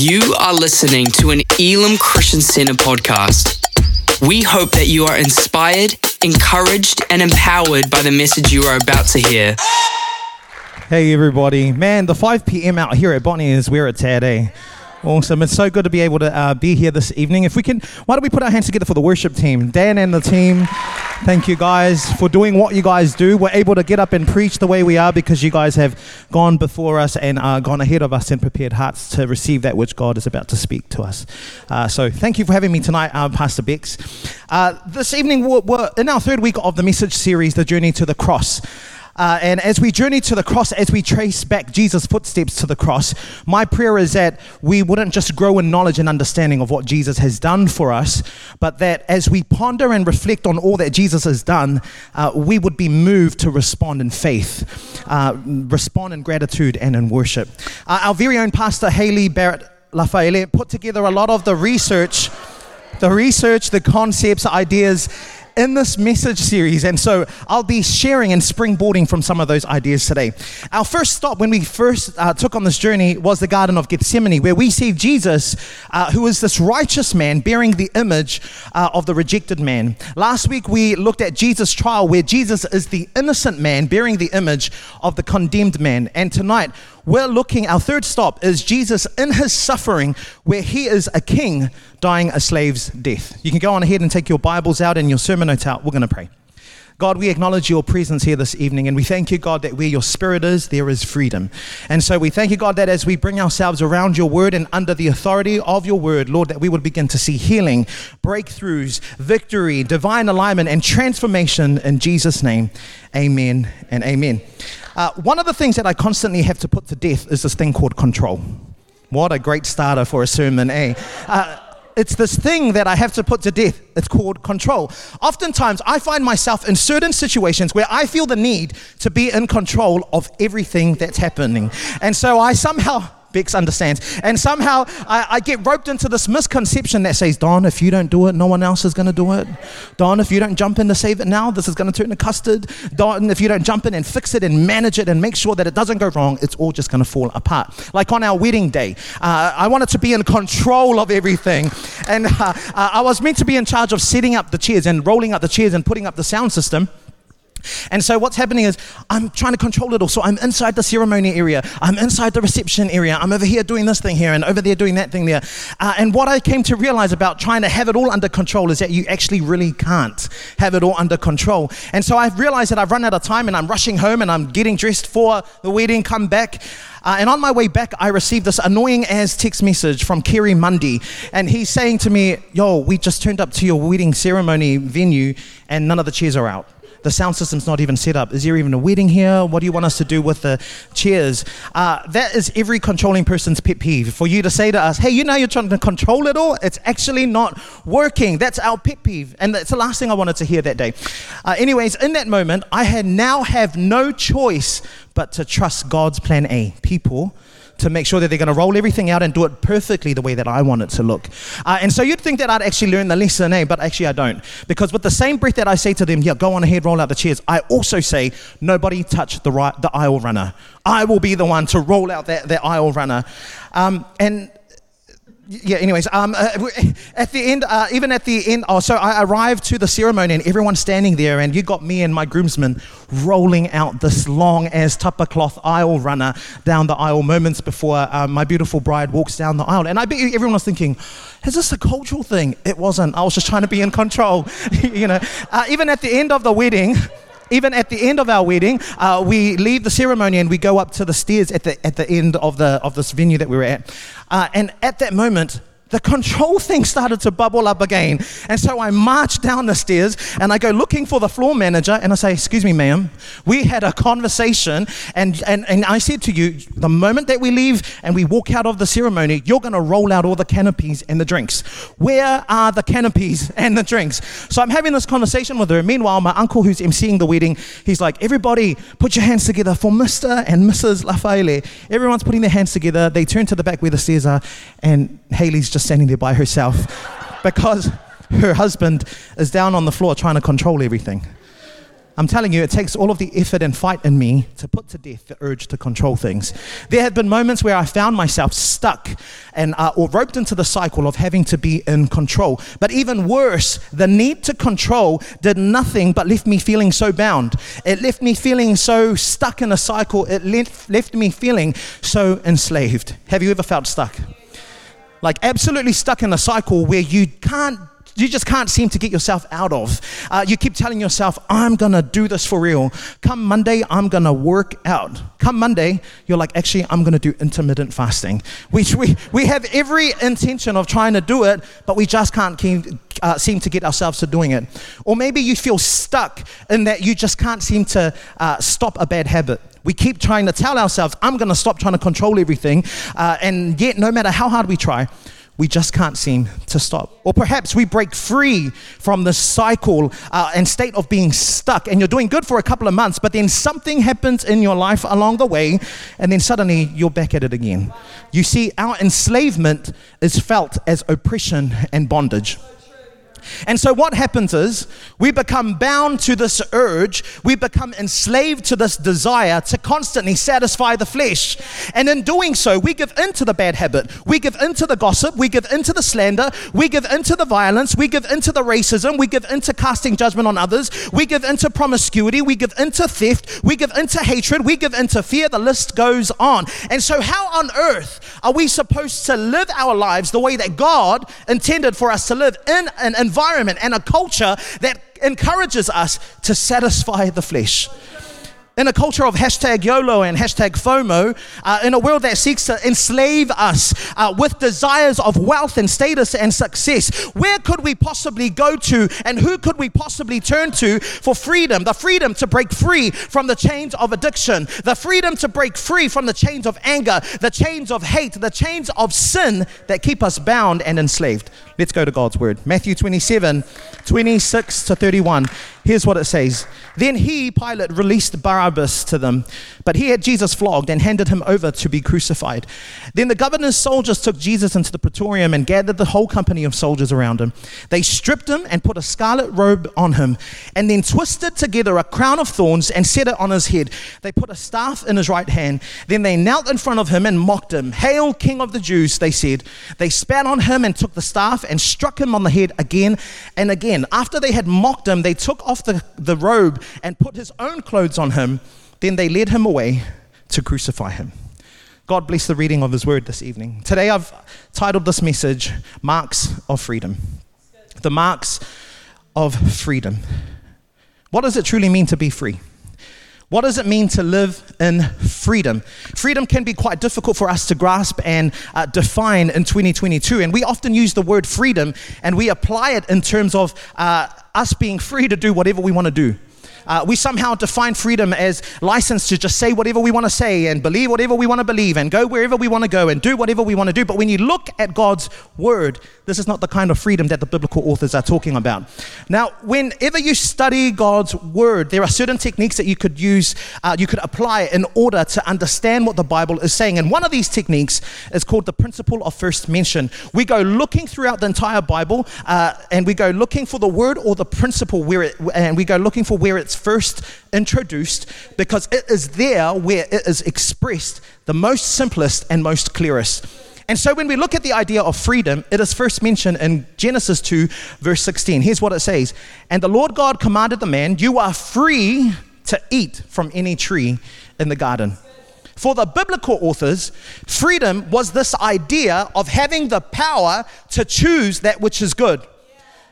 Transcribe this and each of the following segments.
You are listening to an Elim Christian Center podcast. We hope that you are inspired, encouraged, and empowered by the message you are about to hear. Hey everybody, man, the 5 p.m. out here at Botany is where it's at, eh? Awesome. It's so good to be able to uh, be here this evening. If we can, why don't we put our hands together for the worship team? Dan and the team, thank you guys for doing what you guys do. We're able to get up and preach the way we are because you guys have gone before us and uh, gone ahead of us and prepared hearts to receive that which God is about to speak to us. Uh, so thank you for having me tonight, uh, Pastor Bex. Uh, this evening, we're, we're in our third week of the message series, The Journey to the Cross. Uh, and as we journey to the cross, as we trace back Jesus' footsteps to the cross, my prayer is that we wouldn't just grow in knowledge and understanding of what Jesus has done for us, but that as we ponder and reflect on all that Jesus has done, uh, we would be moved to respond in faith, uh, respond in gratitude and in worship. Uh, our very own pastor, Haley Barrett Lafayette, put together a lot of the research, the research, the concepts, ideas in this message series. And so I'll be sharing and springboarding from some of those ideas today. Our first stop when we first uh, took on this journey was the Garden of Gethsemane, where we see Jesus, uh, who is this righteous man bearing the image uh, of the rejected man. Last week we looked at Jesus' trial, where Jesus is the innocent man bearing the image of the condemned man. And tonight, we're looking, our third stop is Jesus in his suffering, where he is a king dying a slave's death. You can go on ahead and take your Bibles out and your sermon notes out. We're going to pray. God, we acknowledge your presence here this evening, and we thank you, God, that where your spirit is, there is freedom. And so we thank you, God, that as we bring ourselves around your word and under the authority of your word, Lord, that we would begin to see healing, breakthroughs, victory, divine alignment, and transformation in Jesus' name. Amen and amen. Uh, one of the things that I constantly have to put to death is this thing called control. What a great starter for a sermon, eh? Uh, it's this thing that I have to put to death. It's called control. Oftentimes, I find myself in certain situations where I feel the need to be in control of everything that's happening. And so I somehow Bex understands. And somehow I, I, get roped into this misconception that says, Don, if you don't do it, no one else is going to do it. Don, if you don't jump in to save it now, this is going to turn to custard. Don, if you don't jump in and fix it and manage it and make sure that it doesn't go wrong, it's all just going to fall apart. Like on our wedding day, uh, I wanted to be in control of everything. And uh, uh, I was meant to be in charge of setting up the chairs and rolling up the chairs and putting up the sound system. And so what's happening is I'm trying to control it all. So I'm inside the ceremony area. I'm inside the reception area. I'm over here doing this thing here and over there doing that thing there. Uh, and what I came to realize about trying to have it all under control is that you actually really can't have it all under control. And so I've realized that I've run out of time and I'm rushing home and I'm getting dressed for the wedding, come back. Uh, and on my way back, I received this annoying as text message from Kerry Mundy. And he's saying to me, Yo, we just turned up to your wedding ceremony venue and none of the chairs are out. The sound system's not even set up. Is there even a wedding here? What do you want us to do with the chairs? Uh, that is every controlling person's pet peeve. For you to say to us, hey, you know you're trying to control it all, it's actually not working. That's our pet peeve. And that's the last thing I wanted to hear that day. Uh, anyways, in that moment, I had now have no choice but to trust God's plan A. People to make sure that they're going to roll everything out and do it perfectly the way that I want it to look. Uh, and so you'd think that I'd actually learn the lesson, eh? But actually, I don't. Because with the same breath that I say to them, yeah, go on ahead, roll out the chairs, I also say, nobody touch the, right, the aisle runner. I will be the one to roll out that, that aisle runner. Um, and yeah anyways um, uh, at the end uh, even at the end oh so i arrived to the ceremony and everyone's standing there and you got me and my groomsmen rolling out this long as tapa cloth aisle runner down the aisle moments before uh, my beautiful bride walks down the aisle. And i bet you everyone was thinking is this a cultural thing? It wasn't. I was just trying to be in control you know. Uh, even at the end of the wedding even at the end of our wedding, uh, we leave the ceremony and we go up to the stairs at the, at the end of, the, of this venue that we were at. Uh, and at that moment, the control thing started to bubble up again. And so I march down the stairs and I go looking for the floor manager and I say, Excuse me, ma'am, we had a conversation. And, and, and I said to you, the moment that we leave and we walk out of the ceremony, you're going to roll out all the canopies and the drinks. Where are the canopies and the drinks? So I'm having this conversation with her. Meanwhile, my uncle who's emceeing the wedding, he's like, Everybody, put your hands together for Mr. and Mrs. Lafayette. Everyone's putting their hands together. They turn to the back where the stairs are, and Haley's just just standing there by herself because her husband is down on the floor trying to control everything. I'm telling you, it takes all of the effort and fight in me to put to death the urge to control things. There have been moments where I found myself stuck and uh, or roped into the cycle of having to be in control. But even worse, the need to control did nothing but left me feeling so bound. It left me feeling so stuck in a cycle. It left, left me feeling so enslaved. Have you ever felt stuck? Like absolutely stuck in a cycle where you can't you just can't seem to get yourself out of. Uh, you keep telling yourself, I'm going to do this for real. Come Monday, I'm going to work out. Come Monday, you're like, actually, I'm going to do intermittent fasting. We, we, we have every intention of trying to do it, but we just can't keep, uh, seem to get ourselves to doing it. Or maybe you feel stuck in that you just can't seem to uh, stop a bad habit. We keep trying to tell ourselves, I'm going to stop trying to control everything. Uh, and yet, no matter how hard we try, we just can't seem to stop. Or perhaps we break free from the cycle uh, and state of being stuck, and you're doing good for a couple of months, but then something happens in your life along the way, and then suddenly you're back at it again. You see, our enslavement is felt as oppression and bondage. And so, what happens is we become bound to this urge, we become enslaved to this desire to constantly satisfy the flesh. And in doing so, we give into the bad habit, we give into the gossip, we give into the slander, we give into the violence, we give into the racism, we give into casting judgment on others, we give into promiscuity, we give into theft, we give into hatred, we give into fear. The list goes on. And so, how on earth are we supposed to live our lives the way that God intended for us to live in an environment? Environment and a culture that encourages us to satisfy the flesh in a culture of hashtag YOLO and hashtag FOMO, uh, in a world that seeks to enslave us uh, with desires of wealth and status and success, where could we possibly go to and who could we possibly turn to for freedom? The freedom to break free from the chains of addiction, the freedom to break free from the chains of anger, the chains of hate, the chains of sin that keep us bound and enslaved. Let's go to God's word. Matthew 27 26 to 31. Here's what it says Then he, Pilate, released Barabbas to them, but he had Jesus flogged and handed him over to be crucified. Then the governor's soldiers took Jesus into the praetorium and gathered the whole company of soldiers around him. They stripped him and put a scarlet robe on him, and then twisted together a crown of thorns and set it on his head. They put a staff in his right hand. Then they knelt in front of him and mocked him. Hail, King of the Jews, they said. They spat on him and took the staff and struck him on the head again and again. After they had mocked him, they took off the, the robe and put his own clothes on him. Then they led him away to crucify him. God bless the reading of his word this evening. Today I've titled this message Marks of Freedom. The marks of freedom. What does it truly mean to be free? What does it mean to live in freedom? Freedom can be quite difficult for us to grasp and uh, define in 2022. And we often use the word freedom and we apply it in terms of uh, us being free to do whatever we want to do. Uh, we somehow define freedom as license to just say whatever we want to say and believe whatever we want to believe and go wherever we want to go and do whatever we want to do. But when you look at God's word, this is not the kind of freedom that the biblical authors are talking about. Now, whenever you study God's word, there are certain techniques that you could use, uh, you could apply in order to understand what the Bible is saying. And one of these techniques is called the principle of first mention. We go looking throughout the entire Bible uh, and we go looking for the word or the principle where it, and we go looking for where it's first introduced because it is there where it is expressed the most simplest and most clearest. And so when we look at the idea of freedom, it is first mentioned in Genesis 2, verse 16. Here's what it says And the Lord God commanded the man, You are free to eat from any tree in the garden. For the biblical authors, freedom was this idea of having the power to choose that which is good.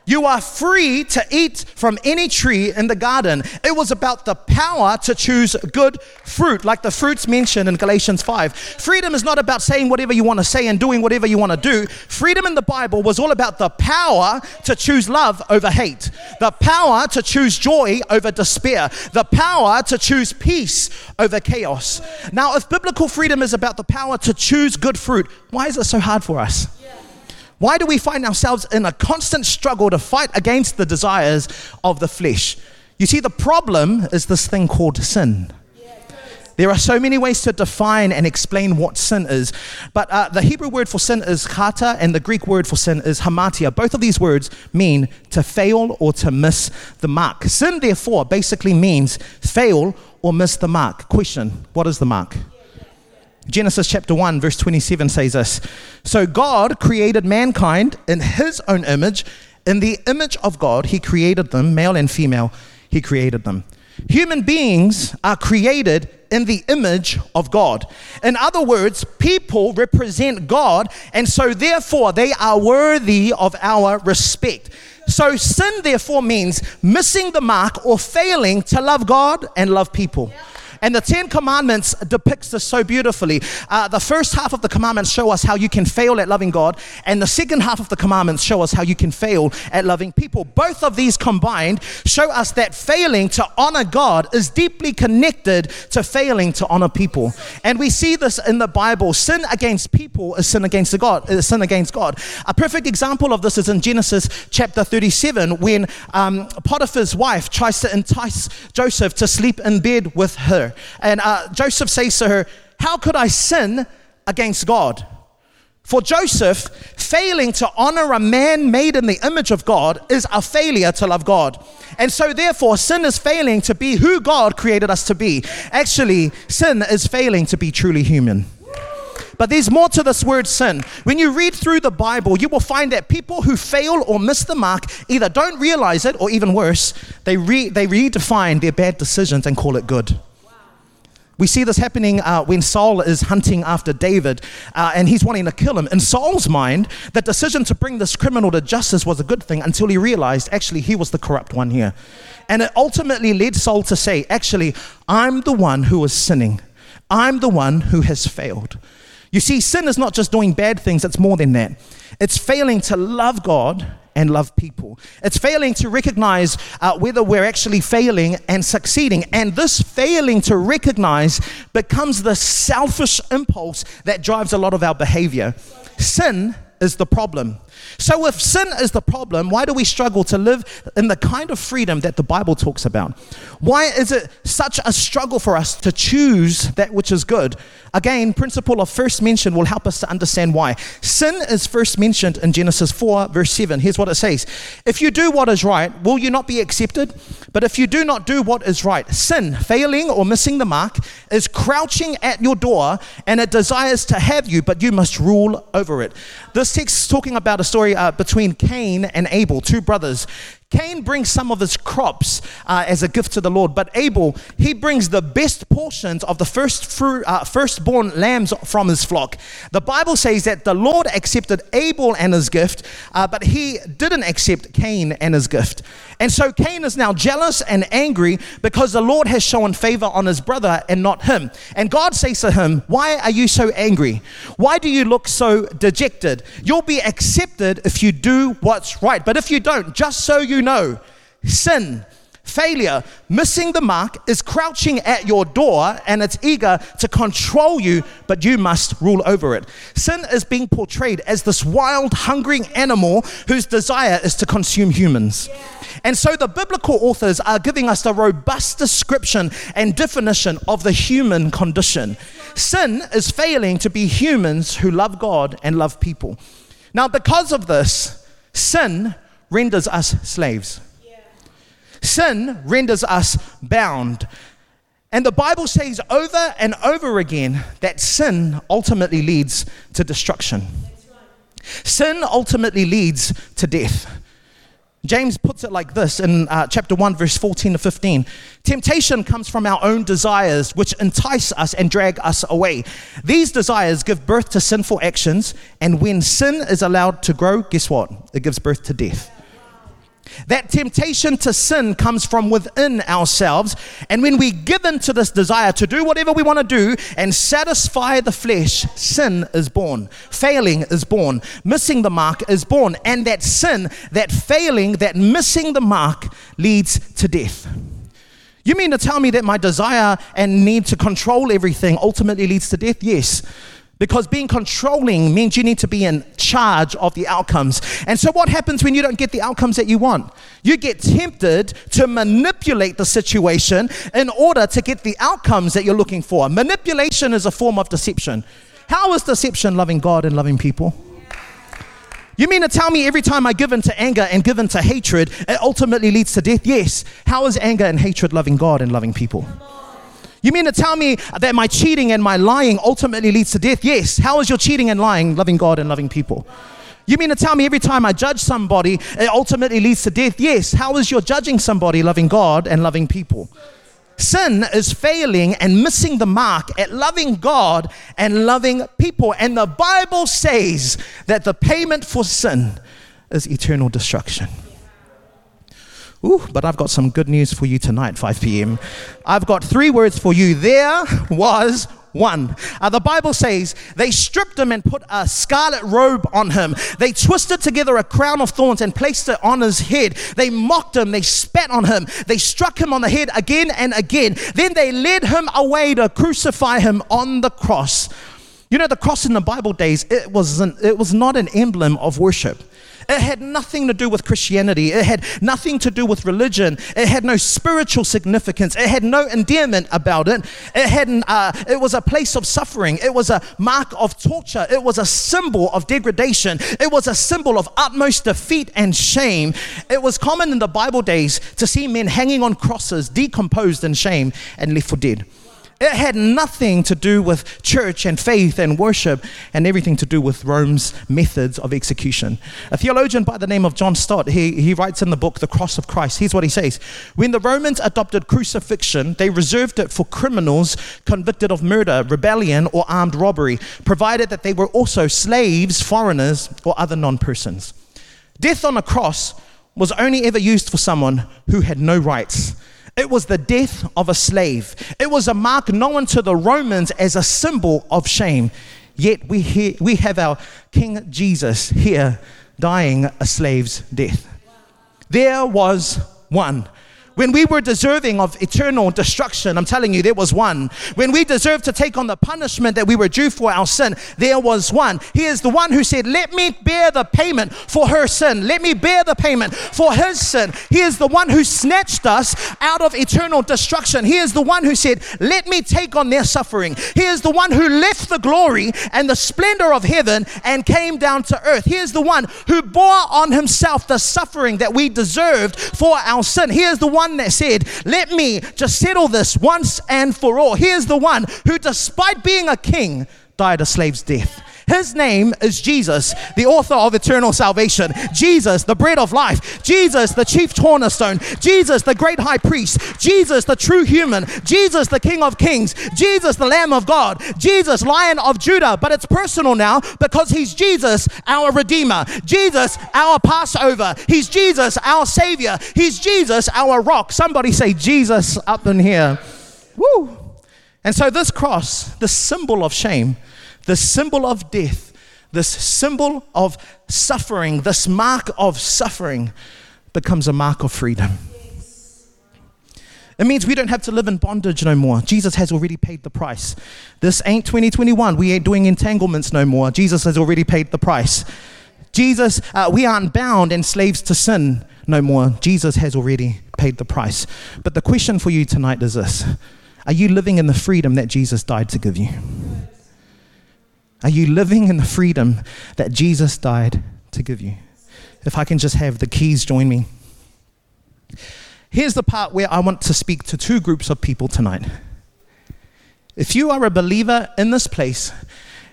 You are free to eat from any tree in the garden. It was about the power to choose good fruit, like the fruits mentioned in Galatians 5. Freedom is not about saying whatever you want to say and doing whatever you want to do. Freedom in the Bible was all about the power to choose love over hate, the power to choose joy over despair, the power to choose peace over chaos. Now, if biblical freedom is about the power to choose good fruit, why is it so hard for us? Why do we find ourselves in a constant struggle to fight against the desires of the flesh? You see, the problem is this thing called sin. There are so many ways to define and explain what sin is. But uh, the Hebrew word for sin is chata, and the Greek word for sin is hamartia. Both of these words mean to fail or to miss the mark. Sin, therefore, basically means fail or miss the mark. Question What is the mark? Genesis chapter 1, verse 27 says this So God created mankind in his own image. In the image of God, he created them, male and female, he created them. Human beings are created in the image of God. In other words, people represent God, and so therefore they are worthy of our respect. So, sin therefore means missing the mark or failing to love God and love people. And the Ten Commandments depicts this so beautifully. Uh, the first half of the commandments show us how you can fail at loving God, and the second half of the commandments show us how you can fail at loving people. Both of these combined show us that failing to honor God is deeply connected to failing to honor people. And we see this in the Bible. Sin against people is sin against God. Is sin against God. A perfect example of this is in Genesis chapter 37 when um, Potiphar's wife tries to entice Joseph to sleep in bed with And uh, Joseph says to her, How could I sin against God? For Joseph, failing to honor a man made in the image of God is a failure to love God. And so, therefore, sin is failing to be who God created us to be. Actually, sin is failing to be truly human. But there's more to this word sin. When you read through the Bible, you will find that people who fail or miss the mark either don't realize it or even worse, they, re- they redefine their bad decisions and call it good. We see this happening uh, when Saul is hunting after David uh, and he's wanting to kill him. In Saul's mind, the decision to bring this criminal to justice was a good thing until he realized actually he was the corrupt one here. And it ultimately led Saul to say, actually, I'm the one who is sinning, I'm the one who has failed. You see, sin is not just doing bad things, it's more than that. It's failing to love God and love people. It's failing to recognize uh, whether we're actually failing and succeeding. And this failing to recognize becomes the selfish impulse that drives a lot of our behavior. Sin is the problem. So, if sin is the problem, why do we struggle to live in the kind of freedom that the Bible talks about? Why is it such a struggle for us to choose that which is good? Again, principle of first mention will help us to understand why. Sin is first mentioned in Genesis 4, verse 7. Here's what it says If you do what is right, will you not be accepted? But if you do not do what is right, sin, failing or missing the mark, is crouching at your door and it desires to have you, but you must rule over it. This text is talking about a story uh, between Cain and Abel, two brothers. Cain brings some of his crops uh, as a gift to the Lord, but Abel, he brings the best portions of the first fruit, uh, firstborn lambs from his flock. The Bible says that the Lord accepted Abel and his gift, uh, but he didn't accept Cain and his gift. And so Cain is now jealous and angry because the Lord has shown favor on his brother and not him. And God says to him, Why are you so angry? Why do you look so dejected? You'll be accepted if you do what's right. But if you don't, just so you know, sin, failure, missing the mark is crouching at your door and it's eager to control you, but you must rule over it. Sin is being portrayed as this wild, hungry animal whose desire is to consume humans. And so the biblical authors are giving us a robust description and definition of the human condition. Sin is failing to be humans who love God and love people. Now, because of this, sin renders us slaves. Sin renders us bound. And the Bible says over and over again that sin ultimately leads to destruction. Sin ultimately leads to death. James puts it like this in uh, chapter 1, verse 14 to 15. Temptation comes from our own desires, which entice us and drag us away. These desires give birth to sinful actions, and when sin is allowed to grow, guess what? It gives birth to death. That temptation to sin comes from within ourselves. And when we give in to this desire to do whatever we want to do and satisfy the flesh, sin is born. Failing is born. Missing the mark is born. And that sin, that failing, that missing the mark leads to death. You mean to tell me that my desire and need to control everything ultimately leads to death? Yes. Because being controlling means you need to be in charge of the outcomes. And so, what happens when you don't get the outcomes that you want? You get tempted to manipulate the situation in order to get the outcomes that you're looking for. Manipulation is a form of deception. How is deception loving God and loving people? You mean to tell me every time I give in to anger and give in to hatred, it ultimately leads to death? Yes. How is anger and hatred loving God and loving people? You mean to tell me that my cheating and my lying ultimately leads to death? Yes. How is your cheating and lying loving God and loving people? You mean to tell me every time I judge somebody, it ultimately leads to death? Yes. How is your judging somebody loving God and loving people? Sin is failing and missing the mark at loving God and loving people. And the Bible says that the payment for sin is eternal destruction. Ooh, but I've got some good news for you tonight, 5 p.m. I've got three words for you. There was one. Uh, the Bible says they stripped him and put a scarlet robe on him. They twisted together a crown of thorns and placed it on his head. They mocked him. They spat on him. They struck him on the head again and again. Then they led him away to crucify him on the cross. You know, the cross in the Bible days, it was, an, it was not an emblem of worship. It had nothing to do with Christianity. It had nothing to do with religion. It had no spiritual significance. It had no endearment about it. It had uh, it was a place of suffering. It was a mark of torture. It was a symbol of degradation. It was a symbol of utmost defeat and shame. It was common in the Bible days to see men hanging on crosses, decomposed in shame and left for dead. It had nothing to do with church and faith and worship and everything to do with Rome's methods of execution. A theologian by the name of John Stott, he, he writes in the book The Cross of Christ, here's what he says When the Romans adopted crucifixion, they reserved it for criminals convicted of murder, rebellion, or armed robbery, provided that they were also slaves, foreigners, or other non persons. Death on a cross was only ever used for someone who had no rights it was the death of a slave. It was a mark known to the Romans as a symbol of shame. Yet we, hear, we have our King Jesus here dying a slave's death. There was one when we were deserving of eternal destruction, I'm telling you, there was one. When we deserved to take on the punishment that we were due for our sin, there was one. He is the one who said, Let me bear the payment for her sin. Let me bear the payment for his sin. He is the one who snatched us out of eternal destruction. He is the one who said, Let me take on their suffering. He is the one who left the glory and the splendor of heaven and came down to earth. He is the one who bore on himself the suffering that we deserved for our sin. He is the one one that said, Let me just settle this once and for all. Here's the one who, despite being a king, died a slave's death. His name is Jesus, the author of eternal salvation. Jesus, the bread of life. Jesus, the chief cornerstone. Jesus, the great high priest. Jesus, the true human. Jesus, the King of kings. Jesus, the Lamb of God. Jesus, Lion of Judah. But it's personal now because he's Jesus, our Redeemer. Jesus, our Passover. He's Jesus, our Savior. He's Jesus, our rock. Somebody say Jesus up in here. Woo! And so, this cross, the symbol of shame, the symbol of death, this symbol of suffering, this mark of suffering becomes a mark of freedom. It means we don't have to live in bondage no more. Jesus has already paid the price. This ain't 2021. We ain't doing entanglements no more. Jesus has already paid the price. Jesus, uh, we aren't bound and slaves to sin no more. Jesus has already paid the price. But the question for you tonight is this Are you living in the freedom that Jesus died to give you? Are you living in the freedom that Jesus died to give you? If I can just have the keys join me. Here's the part where I want to speak to two groups of people tonight. If you are a believer in this place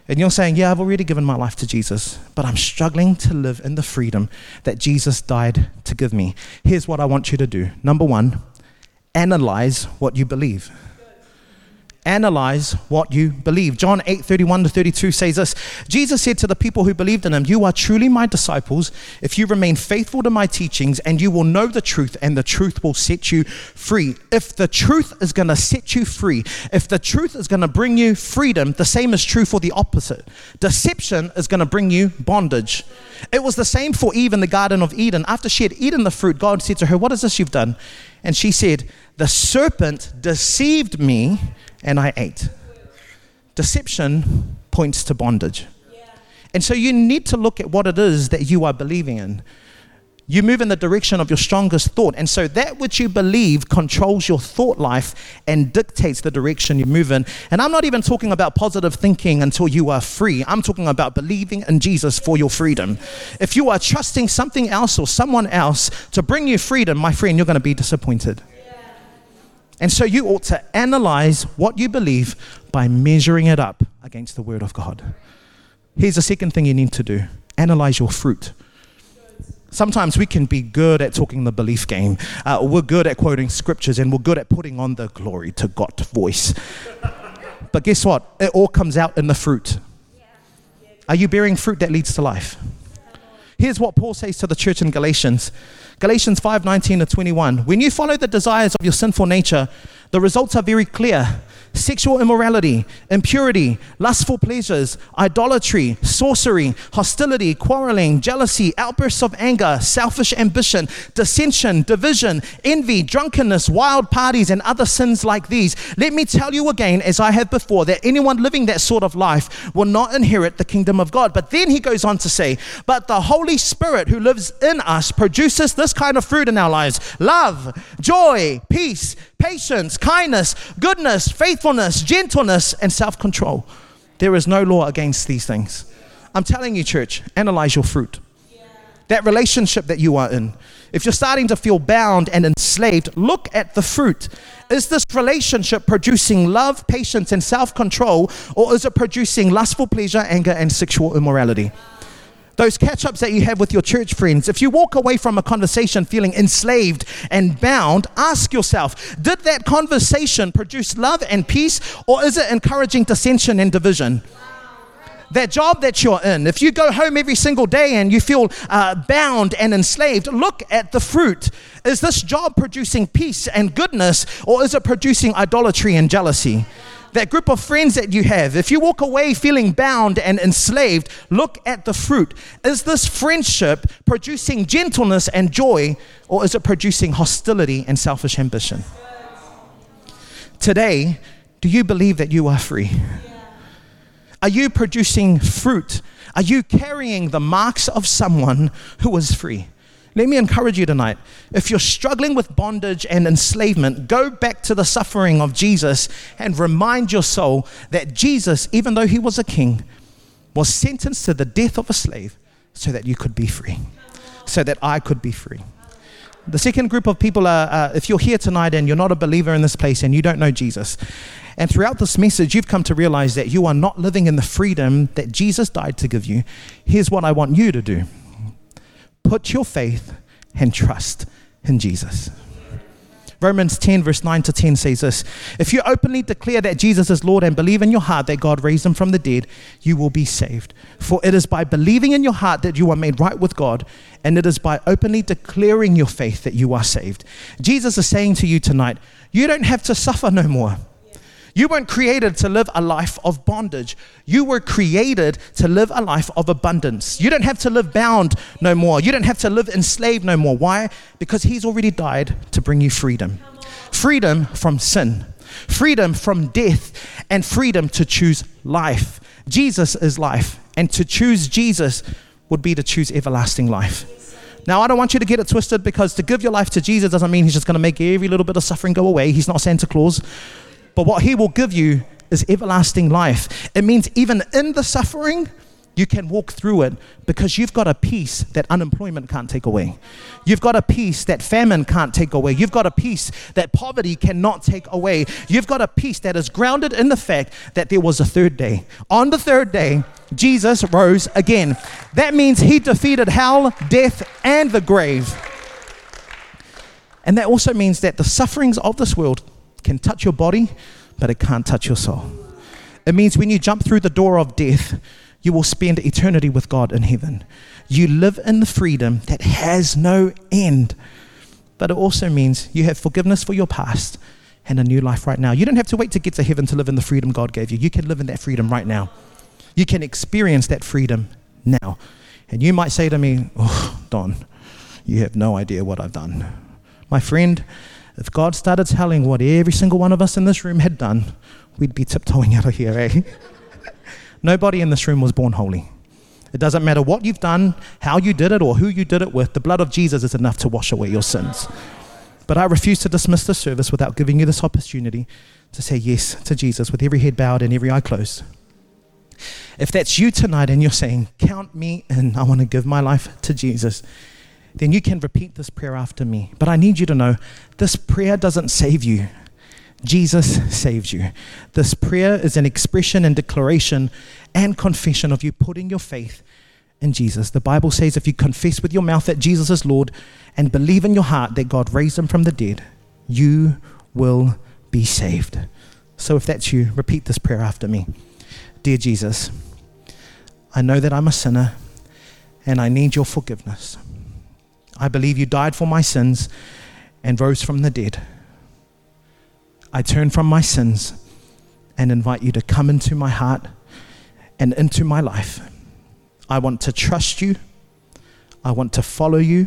and you're saying, Yeah, I've already given my life to Jesus, but I'm struggling to live in the freedom that Jesus died to give me, here's what I want you to do. Number one, analyze what you believe analyze what you believe. John 8 31 to 32 says this Jesus said to the people who believed in him, You are truly my disciples if you remain faithful to my teachings, and you will know the truth, and the truth will set you free. If the truth is going to set you free, if the truth is going to bring you freedom, the same is true for the opposite. Deception is going to bring you bondage. It was the same for Eve in the Garden of Eden. After she had eaten the fruit, God said to her, What is this you've done? And she said, The serpent deceived me and I ate. Deception points to bondage. And so you need to look at what it is that you are believing in. You move in the direction of your strongest thought. And so that which you believe controls your thought life and dictates the direction you move in. And I'm not even talking about positive thinking until you are free. I'm talking about believing in Jesus for your freedom. If you are trusting something else or someone else to bring you freedom, my friend, you're going to be disappointed. And so you ought to analyze what you believe by measuring it up against the Word of God. Here's the second thing you need to do analyze your fruit. Sometimes we can be good at talking the belief game. Uh, we're good at quoting scriptures and we're good at putting on the glory to God voice. But guess what? It all comes out in the fruit. Are you bearing fruit that leads to life? Here's what Paul says to the church in Galatians. Galatians 5:19 to 21. When you follow the desires of your sinful nature, the results are very clear sexual immorality, impurity, lustful pleasures, idolatry, sorcery, hostility, quarreling, jealousy, outbursts of anger, selfish ambition, dissension, division, envy, drunkenness, wild parties, and other sins like these. Let me tell you again, as I have before, that anyone living that sort of life will not inherit the kingdom of God. But then he goes on to say, But the Holy Spirit who lives in us produces this kind of fruit in our lives love, joy, peace, patience, kindness, goodness, faithfulness, gentleness, and self control. There is no law against these things. I'm telling you, church, analyze your fruit. That relationship that you are in. If you're starting to feel bound and enslaved, look at the fruit. Is this relationship producing love, patience, and self control, or is it producing lustful pleasure, anger, and sexual immorality? Those catch ups that you have with your church friends, if you walk away from a conversation feeling enslaved and bound, ask yourself did that conversation produce love and peace, or is it encouraging dissension and division? that job that you're in, if you go home every single day and you feel uh, bound and enslaved, look at the fruit. Is this job producing peace and goodness, or is it producing idolatry and jealousy? That group of friends that you have, if you walk away feeling bound and enslaved, look at the fruit. Is this friendship producing gentleness and joy, or is it producing hostility and selfish ambition? Today, do you believe that you are free? Are you producing fruit? Are you carrying the marks of someone who is free? Let me encourage you tonight. If you're struggling with bondage and enslavement, go back to the suffering of Jesus and remind your soul that Jesus, even though he was a king, was sentenced to the death of a slave so that you could be free, so that I could be free. The second group of people are uh, if you're here tonight and you're not a believer in this place and you don't know Jesus, and throughout this message, you've come to realize that you are not living in the freedom that Jesus died to give you. Here's what I want you to do put your faith and trust in Jesus. Romans 10, verse 9 to 10 says this If you openly declare that Jesus is Lord and believe in your heart that God raised him from the dead, you will be saved. For it is by believing in your heart that you are made right with God, and it is by openly declaring your faith that you are saved. Jesus is saying to you tonight, you don't have to suffer no more. You weren't created to live a life of bondage. You were created to live a life of abundance. You don't have to live bound no more. You don't have to live enslaved no more. Why? Because He's already died to bring you freedom freedom from sin, freedom from death, and freedom to choose life. Jesus is life, and to choose Jesus would be to choose everlasting life. Now, I don't want you to get it twisted because to give your life to Jesus doesn't mean He's just going to make every little bit of suffering go away. He's not Santa Claus. But what He will give you is everlasting life. It means even in the suffering, you can walk through it because you've got a peace that unemployment can't take away. You've got a peace that famine can't take away. You've got a peace that poverty cannot take away. You've got a peace that is grounded in the fact that there was a third day. On the third day, Jesus rose again. That means he defeated hell, death, and the grave. And that also means that the sufferings of this world can touch your body, but it can't touch your soul. It means when you jump through the door of death, you will spend eternity with God in heaven. You live in the freedom that has no end. But it also means you have forgiveness for your past and a new life right now. You don't have to wait to get to heaven to live in the freedom God gave you. You can live in that freedom right now. You can experience that freedom now. And you might say to me, Oh, Don, you have no idea what I've done. My friend, if God started telling what every single one of us in this room had done, we'd be tiptoeing out of here, eh? Nobody in this room was born holy. It doesn't matter what you've done, how you did it, or who you did it with. The blood of Jesus is enough to wash away your sins. But I refuse to dismiss the service without giving you this opportunity to say yes to Jesus with every head bowed and every eye closed. If that's you tonight and you're saying, Count me in, I want to give my life to Jesus, then you can repeat this prayer after me. But I need you to know this prayer doesn't save you. Jesus saves you. This prayer is an expression and declaration and confession of you putting your faith in Jesus. The Bible says if you confess with your mouth that Jesus is Lord and believe in your heart that God raised him from the dead, you will be saved. So if that's you, repeat this prayer after me. Dear Jesus, I know that I'm a sinner and I need your forgiveness. I believe you died for my sins and rose from the dead. I turn from my sins and invite you to come into my heart and into my life. I want to trust you. I want to follow you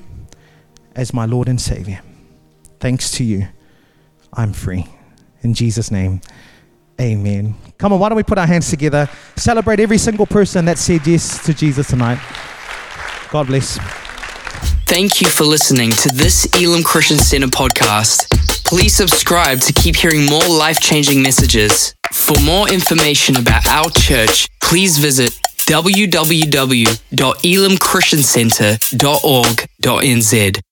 as my Lord and Savior. Thanks to you, I'm free. In Jesus' name, amen. Come on, why don't we put our hands together? Celebrate every single person that said yes to Jesus tonight. God bless. Thank you for listening to this Elim Christian Center podcast. Please subscribe to keep hearing more life changing messages. For more information about our church, please visit www.elimchristiancenter.org.nz.